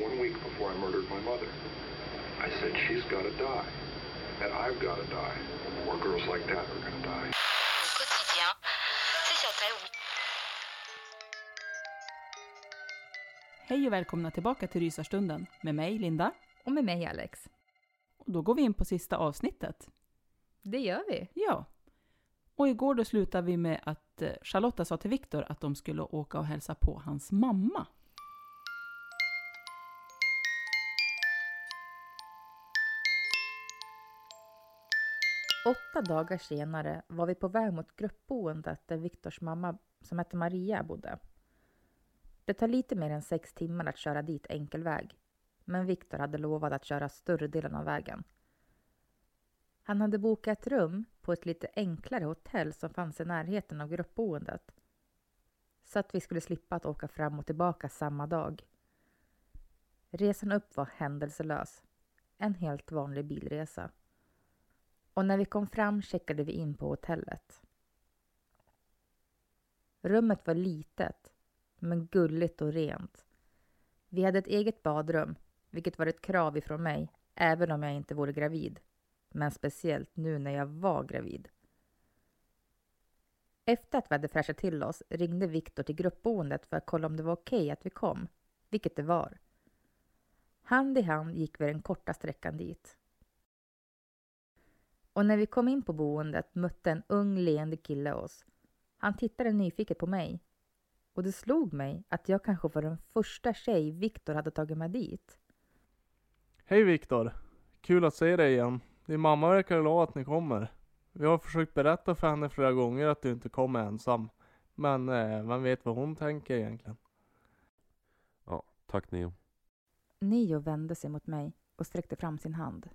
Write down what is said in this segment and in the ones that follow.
One week before I murdered my mother. I said, she's got to die. And I've got to die. More girls like that are going to die. Hej och välkomna tillbaka till Rysarstunden med mig Linda. Och med mig Alex. Och då går vi in på sista avsnittet. Det gör vi. Ja. Och igår då slutade vi med att eh, Charlotta sa till Viktor att de skulle åka och hälsa på hans mamma. Åtta dagar senare var vi på väg mot gruppboendet där Viktors mamma, som hette Maria, bodde. Det tar lite mer än sex timmar att köra dit enkel väg. Men Viktor hade lovat att köra större delen av vägen. Han hade bokat ett rum på ett lite enklare hotell som fanns i närheten av gruppboendet. Så att vi skulle slippa att åka fram och tillbaka samma dag. Resan upp var händelselös. En helt vanlig bilresa. Och när vi kom fram checkade vi in på hotellet. Rummet var litet, men gulligt och rent. Vi hade ett eget badrum, vilket var ett krav ifrån mig, även om jag inte vore gravid. Men speciellt nu när jag var gravid. Efter att vi hade fräschat till oss ringde Viktor till gruppboendet för att kolla om det var okej att vi kom, vilket det var. Hand i hand gick vi den korta sträckan dit. Och när vi kom in på boendet mötte en ung leende kille oss. Han tittade nyfiket på mig. Och det slog mig att jag kanske var den första tjej Viktor hade tagit med dit. Hej Viktor! Kul att se dig igen. Din mamma verkar glad att ni kommer. Vi har försökt berätta för henne flera gånger att du inte kommer ensam. Men eh, vem vet vad hon tänker egentligen? Ja, tack Neo. Nio vände sig mot mig och sträckte fram sin hand.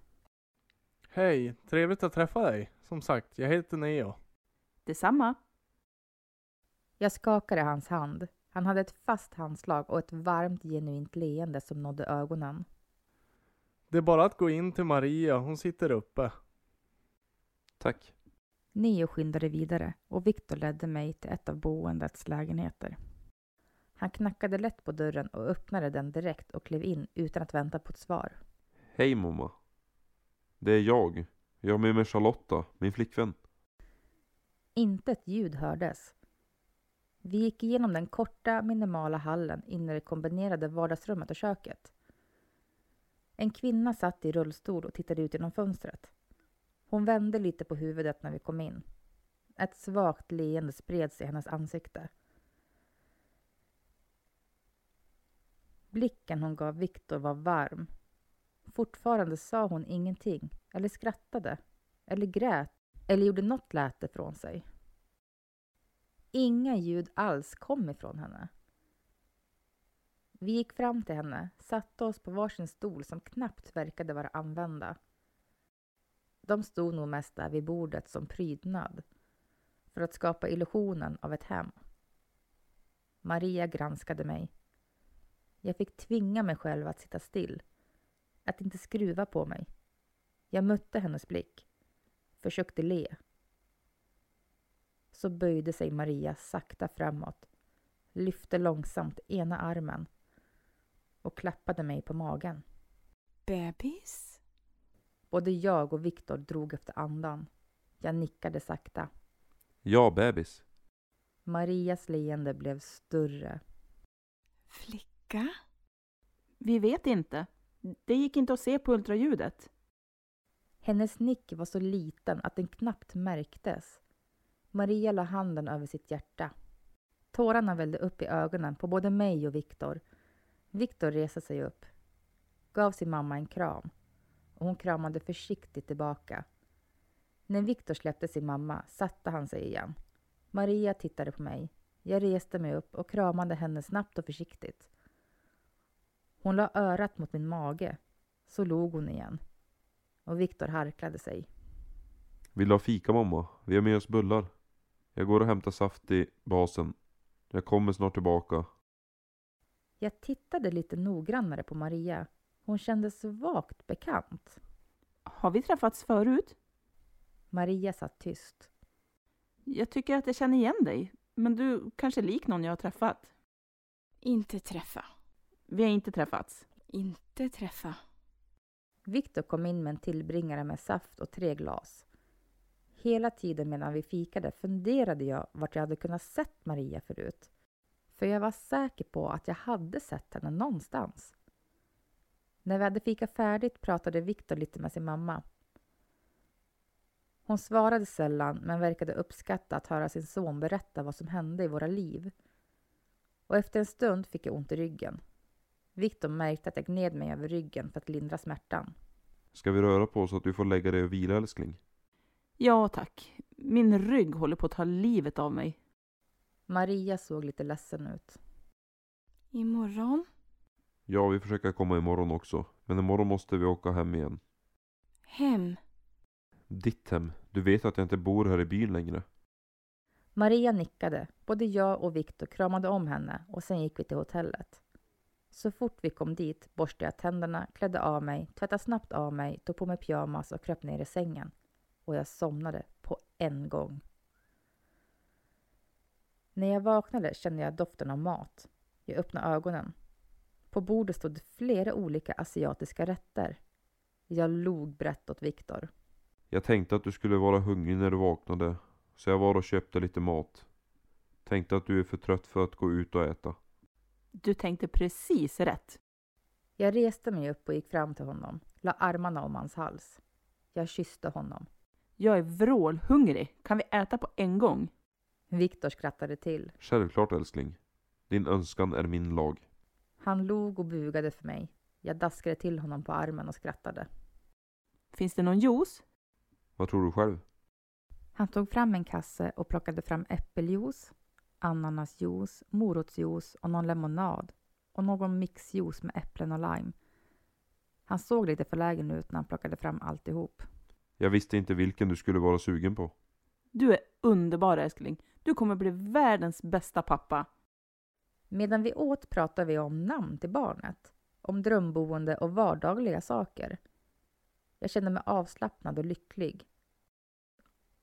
Hej, trevligt att träffa dig. Som sagt, jag heter Neo. Detsamma. Jag skakade hans hand. Han hade ett fast handslag och ett varmt genuint leende som nådde ögonen. Det är bara att gå in till Maria, hon sitter uppe. Tack. Nio skyndade vidare och Viktor ledde mig till ett av boendets lägenheter. Han knackade lätt på dörren och öppnade den direkt och klev in utan att vänta på ett svar. Hej mamma. Det är jag. Jag är med mig Charlotta, min flickvän. Inte ett ljud hördes. Vi gick igenom den korta, minimala hallen in i det kombinerade vardagsrummet och köket. En kvinna satt i rullstol och tittade ut genom fönstret. Hon vände lite på huvudet när vi kom in. Ett svagt leende spreds i hennes ansikte. Blicken hon gav Viktor var varm Fortfarande sa hon ingenting, eller skrattade, eller grät, eller gjorde något läte från sig. Inga ljud alls kom ifrån henne. Vi gick fram till henne, satte oss på varsin stol som knappt verkade vara använda. De stod nog mest där vid bordet som prydnad för att skapa illusionen av ett hem. Maria granskade mig. Jag fick tvinga mig själv att sitta still, att inte skruva på mig. Jag mötte hennes blick, försökte le. Så böjde sig Maria sakta framåt, lyfte långsamt ena armen och klappade mig på magen. Bebis? Både jag och Viktor drog efter andan. Jag nickade sakta. Ja, bebis. Marias leende blev större. Flicka? Vi vet inte. Det gick inte att se på ultraljudet. Hennes nick var så liten att den knappt märktes. Maria la handen över sitt hjärta. Tårarna vällde upp i ögonen på både mig och Viktor. Viktor reste sig upp, gav sin mamma en kram och hon kramade försiktigt tillbaka. När Viktor släppte sin mamma satte han sig igen. Maria tittade på mig. Jag reste mig upp och kramade henne snabbt och försiktigt. Hon la örat mot min mage. Så log hon igen. Och Viktor harklade sig. Vill du ha fika mamma? Vi har med oss bullar. Jag går och hämtar saft i basen. Jag kommer snart tillbaka. Jag tittade lite noggrannare på Maria. Hon kändes svagt bekant. Har vi träffats förut? Maria satt tyst. Jag tycker att jag känner igen dig, men du kanske är lik någon jag har träffat. Inte träffa. Vi har inte träffats. Inte träffa. Viktor kom in med en tillbringare med saft och tre glas. Hela tiden medan vi fikade funderade jag vart jag hade kunnat sett Maria förut. För jag var säker på att jag hade sett henne någonstans. När vi hade fikat färdigt pratade Viktor lite med sin mamma. Hon svarade sällan men verkade uppskatta att höra sin son berätta vad som hände i våra liv. Och efter en stund fick jag ont i ryggen. Viktor märkte att jag gned mig över ryggen för att lindra smärtan. Ska vi röra på oss så att du får lägga dig och vila älskling? Ja, tack. Min rygg håller på att ta livet av mig. Maria såg lite ledsen ut. Imorgon? Ja, vi försöker komma imorgon också. Men imorgon måste vi åka hem igen. Hem? Ditt hem. Du vet att jag inte bor här i byn längre. Maria nickade. Både jag och Viktor kramade om henne och sen gick vi till hotellet. Så fort vi kom dit borstade jag tänderna, klädde av mig, tvättade snabbt av mig, tog på mig pyjamas och kröp ner i sängen. Och jag somnade på en gång. När jag vaknade kände jag doften av mat. Jag öppnade ögonen. På bordet stod det flera olika asiatiska rätter. Jag log brett åt Viktor. Jag tänkte att du skulle vara hungrig när du vaknade. Så jag var och köpte lite mat. Tänkte att du är för trött för att gå ut och äta. Du tänkte precis rätt. Jag reste mig upp och gick fram till honom, la armarna om hans hals. Jag kysste honom. Jag är vrålhungrig. Kan vi äta på en gång? Viktor skrattade till. Självklart älskling. Din önskan är min lag. Han log och bugade för mig. Jag daskade till honom på armen och skrattade. Finns det någon juice? Vad tror du själv? Han tog fram en kasse och plockade fram äppeljuice, ananasjuice, morotsjuice och någon lemonad och någon mixjuice med äpplen och lime. Han såg lite förlägen ut när han plockade fram alltihop. Jag visste inte vilken du skulle vara sugen på. Du är underbar älskling. Du kommer bli världens bästa pappa. Medan vi åt pratade vi om namn till barnet, om drömboende och vardagliga saker. Jag kände mig avslappnad och lycklig.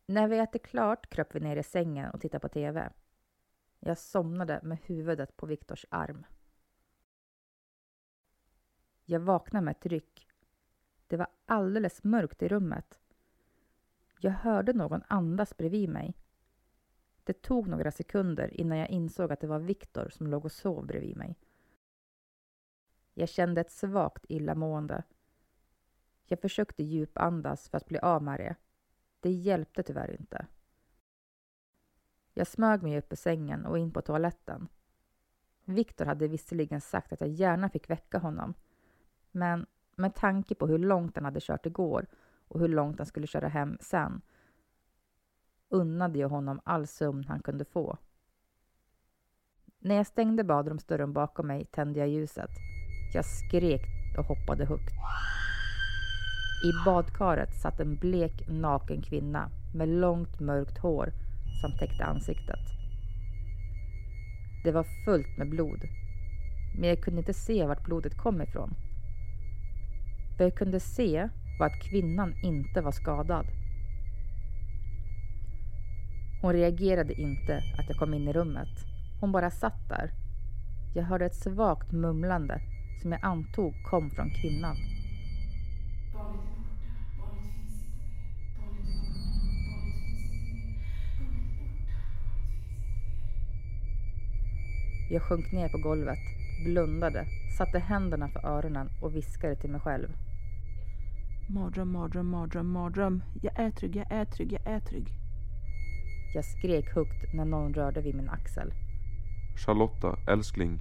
När vi ätit klart kröp vi ner i sängen och tittade på TV. Jag somnade med huvudet på Viktors arm. Jag vaknade med ett ryck. Det var alldeles mörkt i rummet. Jag hörde någon andas bredvid mig. Det tog några sekunder innan jag insåg att det var Viktor som låg och sov bredvid mig. Jag kände ett svagt illamående. Jag försökte djupandas för att bli av med det. Det hjälpte tyvärr inte. Jag smög mig upp i sängen och in på toaletten. Viktor hade visserligen sagt att jag gärna fick väcka honom. Men med tanke på hur långt han hade kört igår och hur långt han skulle köra hem sen unnade jag honom all sömn han kunde få. När jag stängde badrumsdörren bakom mig tände jag ljuset. Jag skrek och hoppade högt. I badkaret satt en blek naken kvinna med långt mörkt hår som täckte ansiktet. Det var fullt med blod, men jag kunde inte se vart blodet kom ifrån. Vad jag kunde se var att kvinnan inte var skadad. Hon reagerade inte att jag kom in i rummet. Hon bara satt där. Jag hörde ett svagt mumlande som jag antog kom från kvinnan. Jag sjönk ner på golvet, blundade, satte händerna för öronen och viskade till mig själv. Mardröm, mardröm, mardröm, mardröm. Jag är trygg, jag är trygg, jag är trygg. Jag skrek högt när någon rörde vid min axel. Charlotta, älskling.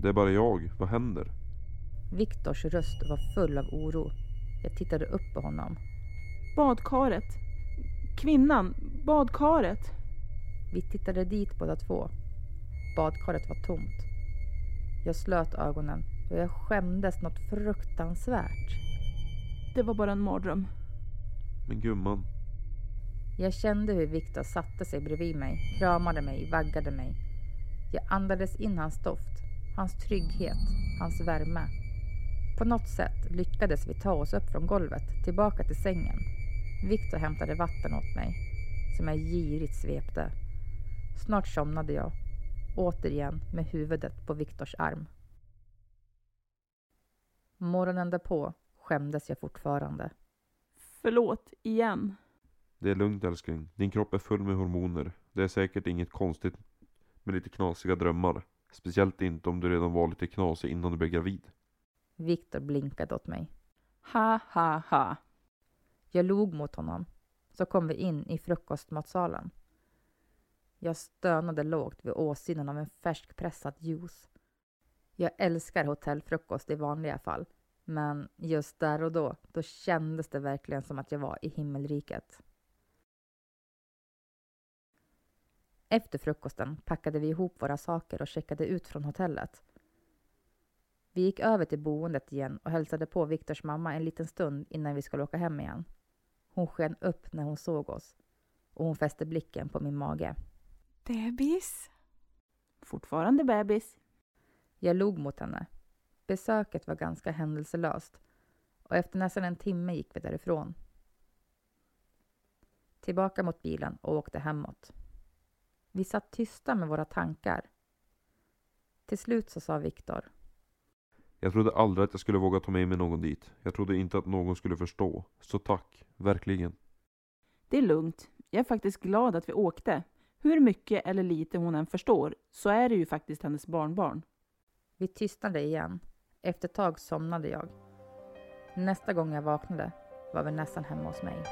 Det är bara jag. Vad händer? Viktors röst var full av oro. Jag tittade upp på honom. Badkaret. Kvinnan. Badkaret. Vi tittade dit båda två. Badkaret var tomt. Jag slöt ögonen och jag skämdes något fruktansvärt. Det var bara en mardröm. Men gumman. Jag kände hur Viktor satte sig bredvid mig, kramade mig, vaggade mig. Jag andades in hans doft, hans trygghet, hans värme. På något sätt lyckades vi ta oss upp från golvet, tillbaka till sängen. Viktor hämtade vatten åt mig, som jag girigt svepte. Snart somnade jag, återigen med huvudet på Viktors arm. Morgonen därpå skämdes jag fortfarande. Förlåt, igen. Det är lugnt älskling. Din kropp är full med hormoner. Det är säkert inget konstigt med lite knasiga drömmar. Speciellt inte om du redan var lite knasig innan du blev gravid. Viktor blinkade åt mig. Ha, ha, ha. Jag log mot honom. Så kom vi in i frukostmatsalen. Jag stönade lågt vid åsynen av en färskpressad juice. Jag älskar hotellfrukost i vanliga fall, men just där och då, då kändes det verkligen som att jag var i himmelriket. Efter frukosten packade vi ihop våra saker och checkade ut från hotellet. Vi gick över till boendet igen och hälsade på Viktors mamma en liten stund innan vi skulle åka hem igen. Hon sken upp när hon såg oss och hon fäste blicken på min mage. Bebis? Fortfarande bebis. Jag log mot henne. Besöket var ganska händelselöst och efter nästan en timme gick vi därifrån. Tillbaka mot bilen och åkte hemåt. Vi satt tysta med våra tankar. Till slut så sa Viktor. Jag trodde aldrig att jag skulle våga ta med mig någon dit. Jag trodde inte att någon skulle förstå. Så tack, verkligen. Det är lugnt. Jag är faktiskt glad att vi åkte. Hur mycket eller lite hon än förstår, så är det ju faktiskt hennes barnbarn. Vi tystnade igen. Efter ett tag somnade jag. Nästa gång jag vaknade var vi nästan hemma hos mig.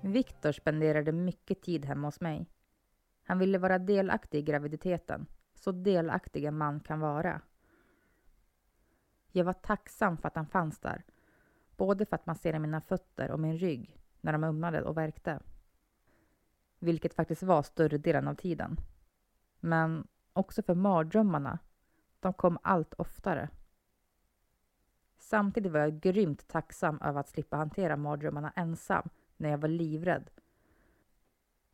Viktor spenderade mycket tid hemma hos mig. Han ville vara delaktig i graviditeten, så delaktig en man kan vara. Jag var tacksam för att han fanns där, både för att massera mina fötter och min rygg när de ömmade och värkte, vilket faktiskt var större delen av tiden. Men också för mardrömmarna. De kom allt oftare. Samtidigt var jag grymt tacksam över att slippa hantera mardrömmarna ensam när jag var livrädd.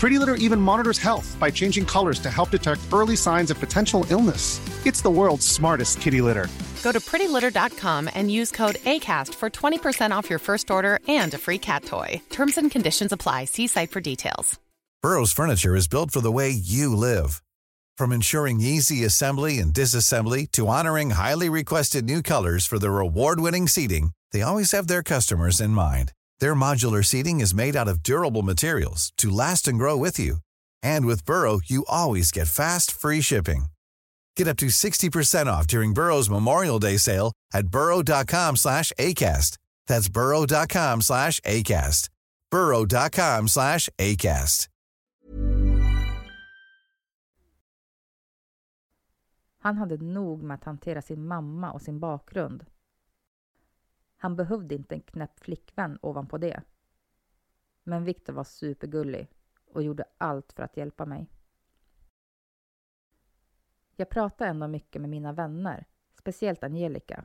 Pretty Litter even monitors health by changing colors to help detect early signs of potential illness. It's the world's smartest kitty litter. Go to prettylitter.com and use code ACAST for 20% off your first order and a free cat toy. Terms and conditions apply. See site for details. Burrow's furniture is built for the way you live. From ensuring easy assembly and disassembly to honoring highly requested new colors for their award-winning seating, they always have their customers in mind. Their modular seating is made out of durable materials to last and grow with you. And with Burrow, you always get fast, free shipping. Get up to 60% off during Burrow's Memorial Day sale at burrow.com slash ACAST. That's burrow.com slash ACAST. burrow.com slash ACAST. Han hade nog med att hantera sin mamma och sin bakgrund. Han behövde inte en knäpp flickvän ovanpå det. Men Viktor var supergullig och gjorde allt för att hjälpa mig. Jag pratar ändå mycket med mina vänner, speciellt Angelica.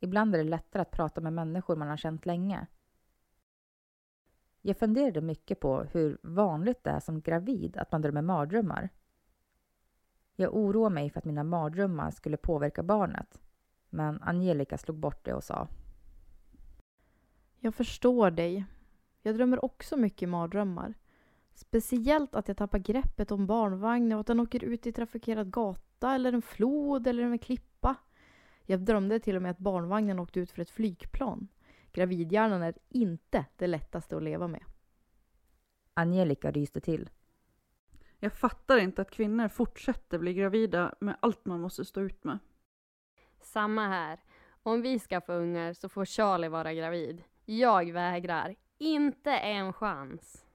Ibland är det lättare att prata med människor man har känt länge. Jag funderade mycket på hur vanligt det är som gravid att man drömmer mardrömmar. Jag oroar mig för att mina mardrömmar skulle påverka barnet. Men Angelica slog bort det och sa. Jag förstår dig. Jag drömmer också mycket mardrömmar. Speciellt att jag tappar greppet om barnvagnen och att den åker ut i trafikerad gata eller en flod eller en klippa. Jag drömde till och med att barnvagnen åkte ut för ett flygplan. Gravidhjärnan är inte det lättaste att leva med. Angelica ryste till. Jag fattar inte att kvinnor fortsätter bli gravida med allt man måste stå ut med. Samma här. Om vi ska få ungar så får Charlie vara gravid. Jag vägrar. Inte en chans.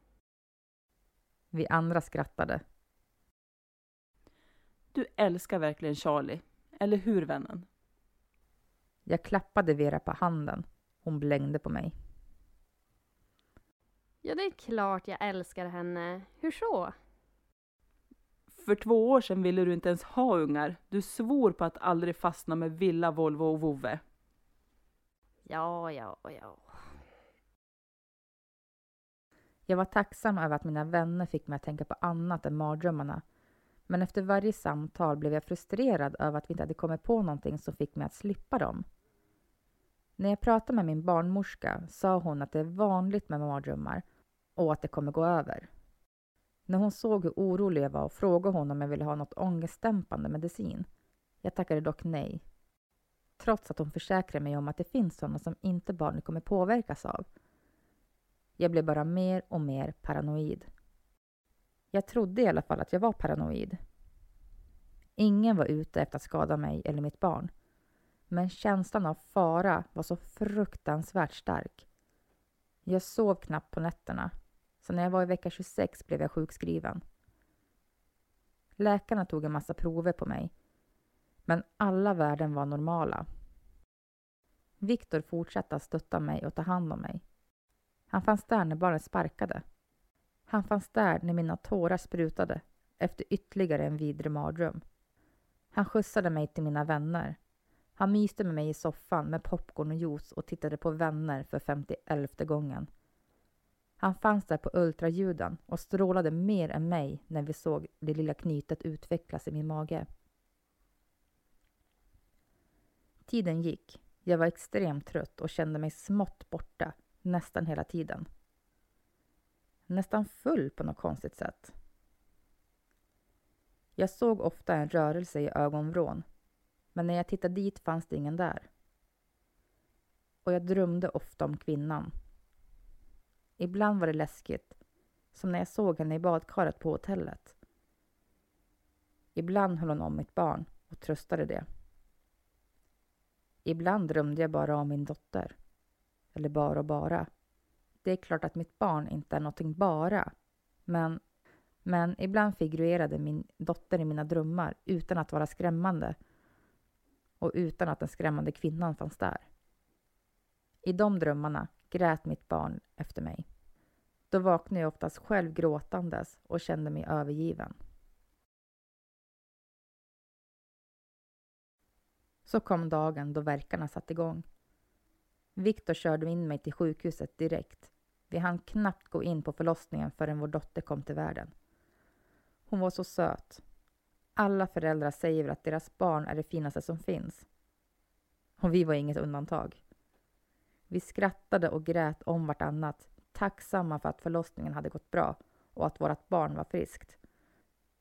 Vi andra skrattade. Du älskar verkligen Charlie, eller hur vännen? Jag klappade Vera på handen. Hon blängde på mig. Ja, det är klart jag älskar henne. Hur så? För två år sedan ville du inte ens ha ungar. Du svor på att aldrig fastna med Villa, Volvo och Vove. Ja, ja, ja. Jag var tacksam över att mina vänner fick mig att tänka på annat än mardrömmarna. Men efter varje samtal blev jag frustrerad över att vi inte hade kommit på någonting som fick mig att slippa dem. När jag pratade med min barnmorska sa hon att det är vanligt med mardrömmar och att det kommer gå över. När hon såg hur orolig jag var frågade hon om jag ville ha något ångestdämpande medicin. Jag tackade dock nej. Trots att hon försäkrade mig om att det finns sådana som inte barnet kommer påverkas av. Jag blev bara mer och mer paranoid. Jag trodde i alla fall att jag var paranoid. Ingen var ute efter att skada mig eller mitt barn. Men känslan av fara var så fruktansvärt stark. Jag sov knappt på nätterna, så när jag var i vecka 26 blev jag sjukskriven. Läkarna tog en massa prover på mig, men alla värden var normala. Viktor fortsatte att stötta mig och ta hand om mig. Han fanns där när barnet sparkade. Han fanns där när mina tårar sprutade efter ytterligare en vidrig mardröm. Han skjutsade mig till mina vänner. Han myste med mig i soffan med popcorn och juice och tittade på vänner för femtioelfte gången. Han fanns där på ultraljuden och strålade mer än mig när vi såg det lilla knytet utvecklas i min mage. Tiden gick. Jag var extremt trött och kände mig smått borta nästan hela tiden. Nästan full på något konstigt sätt. Jag såg ofta en rörelse i ögonvrån, men när jag tittade dit fanns det ingen där. Och jag drömde ofta om kvinnan. Ibland var det läskigt, som när jag såg henne i badkaret på hotellet. Ibland höll hon om mitt barn och tröstade det. Ibland drömde jag bara om min dotter. Eller bara och bara. Det är klart att mitt barn inte är någonting bara. Men, men ibland figurerade min dotter i mina drömmar utan att vara skrämmande. Och utan att den skrämmande kvinnan fanns där. I de drömmarna grät mitt barn efter mig. Då vaknade jag oftast själv gråtandes och kände mig övergiven. Så kom dagen då verkarna satte igång. Viktor körde in mig till sjukhuset direkt. Vi hann knappt gå in på förlossningen förrän vår dotter kom till världen. Hon var så söt. Alla föräldrar säger att deras barn är det finaste som finns. Och vi var inget undantag. Vi skrattade och grät om vartannat tacksamma för att förlossningen hade gått bra och att vårt barn var friskt.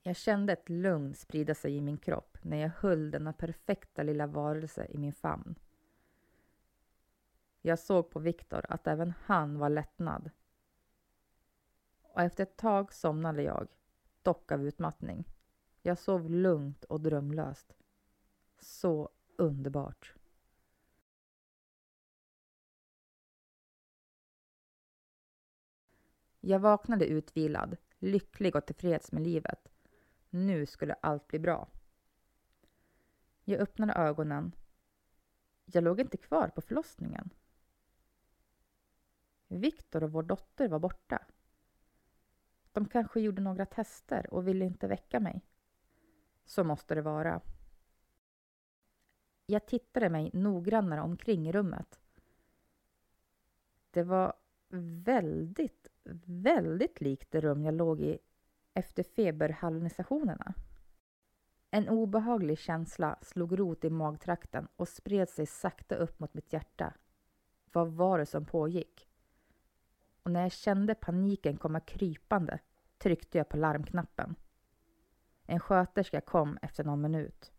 Jag kände ett lugn sprida sig i min kropp när jag höll denna perfekta lilla varelse i min famn. Jag såg på Viktor att även han var lättnad. Och efter ett tag somnade jag, dock av utmattning. Jag sov lugnt och drömlöst. Så underbart. Jag vaknade utvilad, lycklig och tillfreds med livet. Nu skulle allt bli bra. Jag öppnade ögonen. Jag låg inte kvar på förlossningen. Viktor och vår dotter var borta. De kanske gjorde några tester och ville inte väcka mig. Så måste det vara. Jag tittade mig noggrannare omkring i rummet. Det var väldigt, väldigt likt det rum jag låg i efter feberhallucinationerna. En obehaglig känsla slog rot i magtrakten och spred sig sakta upp mot mitt hjärta. Vad var det som pågick? Och när jag kände paniken komma krypande tryckte jag på larmknappen. En sköterska kom efter någon minut.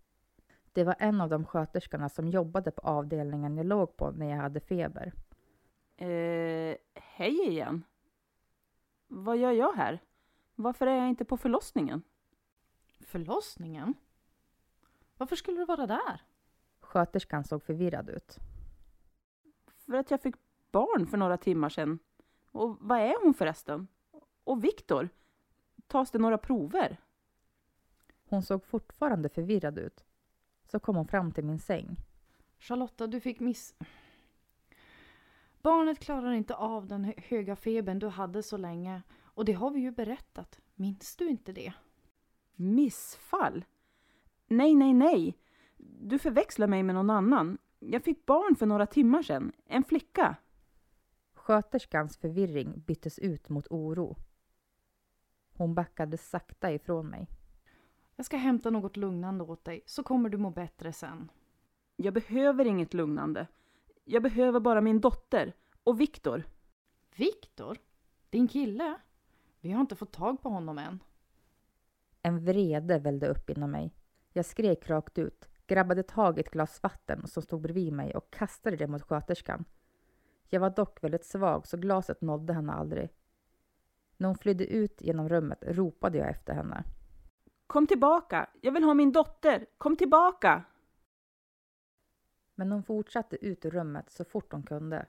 Det var en av de sköterskorna som jobbade på avdelningen jag låg på när jag hade feber. Eh, hej igen. Vad gör jag här? Varför är jag inte på förlossningen? Förlossningen? Varför skulle du vara där? Sköterskan såg förvirrad ut. För att jag fick barn för några timmar sedan. Och vad är hon förresten? Och Viktor? Tas det några prover? Hon såg fortfarande förvirrad ut. Så kom hon fram till min säng. Charlotta, du fick miss... Barnet klarar inte av den höga febern du hade så länge. Och det har vi ju berättat. Minns du inte det? Missfall? Nej, nej, nej. Du förväxlar mig med någon annan. Jag fick barn för några timmar sedan. En flicka. Sköterskans förvirring byttes ut mot oro. Hon backade sakta ifrån mig. Jag ska hämta något lugnande åt dig, så kommer du må bättre sen. Jag behöver inget lugnande. Jag behöver bara min dotter. Och Viktor. Viktor? Din kille? Vi har inte fått tag på honom än. En vrede vällde upp inom mig. Jag skrek rakt ut, grabbade tag i ett glas vatten som stod bredvid mig och kastade det mot sköterskan. Jag var dock väldigt svag så glaset nådde henne aldrig. När hon flydde ut genom rummet ropade jag efter henne. Kom tillbaka! Jag vill ha min dotter! Kom tillbaka! Men hon fortsatte ut ur rummet så fort hon kunde.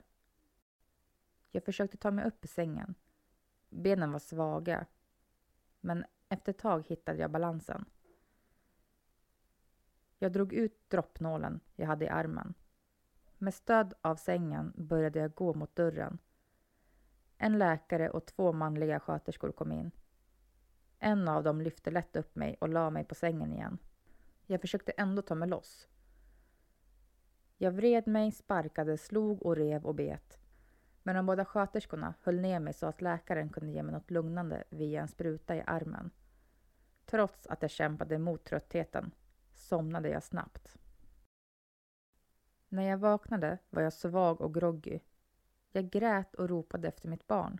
Jag försökte ta mig upp i sängen. Benen var svaga. Men efter ett tag hittade jag balansen. Jag drog ut droppnålen jag hade i armen. Med stöd av sängen började jag gå mot dörren. En läkare och två manliga sköterskor kom in. En av dem lyfte lätt upp mig och la mig på sängen igen. Jag försökte ändå ta mig loss. Jag vred mig, sparkade, slog och rev och bet. Men de båda sköterskorna höll ner mig så att läkaren kunde ge mig något lugnande via en spruta i armen. Trots att jag kämpade emot tröttheten somnade jag snabbt. När jag vaknade var jag svag och groggy. Jag grät och ropade efter mitt barn.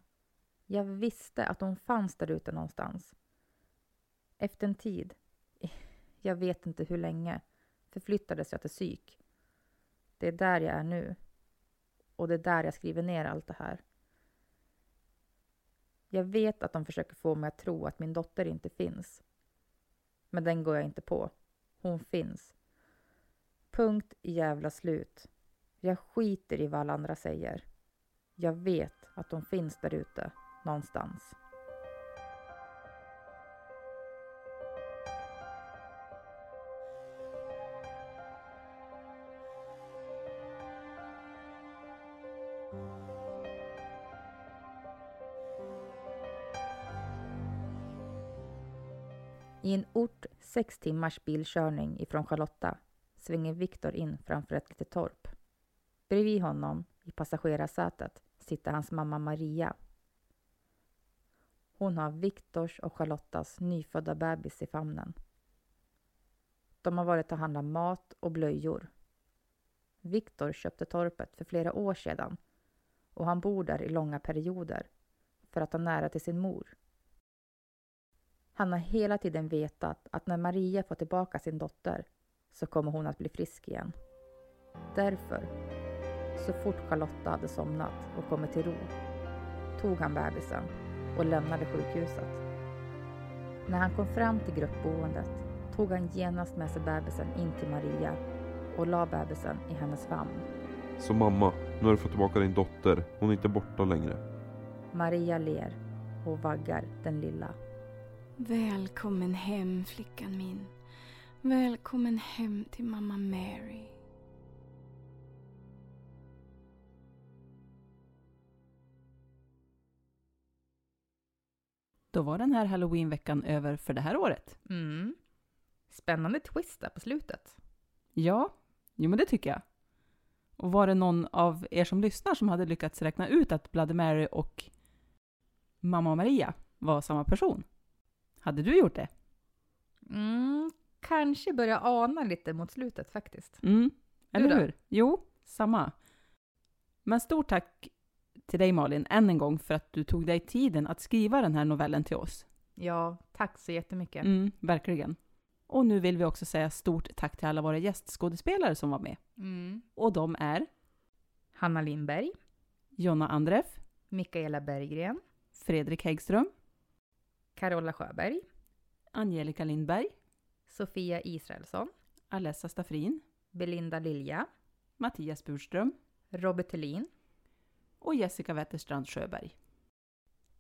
Jag visste att hon fanns där ute någonstans. Efter en tid, jag vet inte hur länge, förflyttades jag till psyk. Det är där jag är nu. Och det är där jag skriver ner allt det här. Jag vet att de försöker få mig att tro att min dotter inte finns. Men den går jag inte på. Hon finns. Punkt jävla slut. Jag skiter i vad alla andra säger. Jag vet att de finns där ute, någonstans. I en ort sex timmars bilkörning ifrån Charlotta svänger Viktor in framför ett litet torp. Bredvid honom, i passagerarsätet, sitter hans mamma Maria. Hon har Viktors och Charlottas nyfödda bebis i famnen. De har varit och handlat mat och blöjor. Viktor köpte torpet för flera år sedan och han bor där i långa perioder för att ha nära till sin mor. Han har hela tiden vetat att när Maria får tillbaka sin dotter så kommer hon att bli frisk igen. Därför, så fort Charlotta hade somnat och kommit till ro, tog han bebisen och lämnade sjukhuset. När han kom fram till gruppboendet tog han genast med sig bebisen in till Maria och la bebisen i hennes famn. Så mamma, nu har du fått tillbaka din dotter. Hon är inte borta längre. Maria ler och vaggar den lilla. Välkommen hem flickan min. Välkommen hem till mamma Mary. Då var den här halloweenveckan över för det här året. Mm. Spännande twist där på slutet. Ja, jo men det tycker jag. Och var det någon av er som lyssnar som hade lyckats räkna ut att Bloody Mary och mamma Maria var samma person? Hade du gjort det? Mm, kanske börja ana lite mot slutet faktiskt. Mm, eller hur? Jo, samma. Men stort tack till dig Malin än en gång för att du tog dig tiden att skriva den här novellen till oss. Ja, tack så jättemycket. Mm, verkligen. Och nu vill vi också säga stort tack till alla våra gästskådespelare som var med. Mm. Och de är Hanna Lindberg, Jonna Andreff, Mikaela Berggren, Fredrik Häggström, Carola Sjöberg, Angelica Lindberg, Sofia Israelsson, Alessa Staffrin, Belinda Lilja, Mattias Burström Robert Thelin. och Jessica Wetterstrand Sjöberg.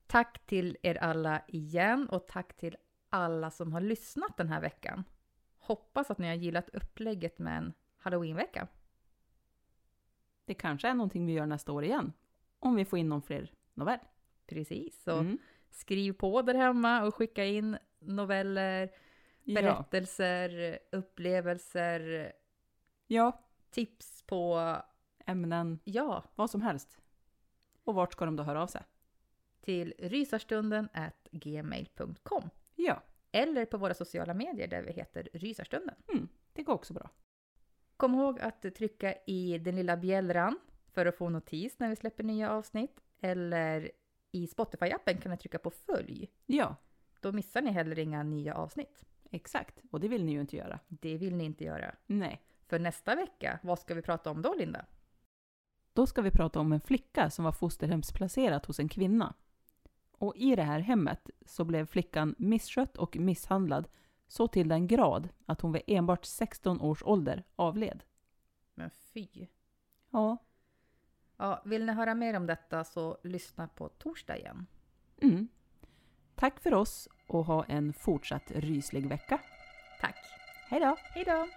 Tack till er alla igen och tack till alla som har lyssnat den här veckan. Hoppas att ni har gillat upplägget med en halloweenvecka. Det kanske är någonting vi gör nästa år igen. Om vi får in någon fler novell. Precis, så Mm. Skriv på där hemma och skicka in noveller, Ja. berättelser, upplevelser, Ja, tips på, ämnen, ja, vad som helst. Och vart ska de då höra av sig? till rysarstunden at gmail.com. Ja, Eller på våra sociala medier där vi heter Rysarstunden. mm, det går också bra. Kom ihåg att trycka i den lilla bjällran för att få notis när vi släpper nya avsnitt. Eller i Spotify-appen kan ni trycka på följ. Ja, Då missar ni heller inga nya avsnitt. exakt. Och det vill ni ju inte göra. Det vill ni inte göra. Nej. För nästa vecka, vad ska vi prata om då Linda? Då ska vi prata om en flicka som var fosterhemsplacerad hos en kvinna. Och i det här hemmet så blev flickan misskött och misshandlad så till den grad att hon vid enbart 16 års ålder avled. Men fy. Ja, Ja, vill ni höra mer om detta så lyssna på torsdag igen. mm. Tack för oss och ha en fortsatt ryslig vecka. Tack. Hej då! Hej då!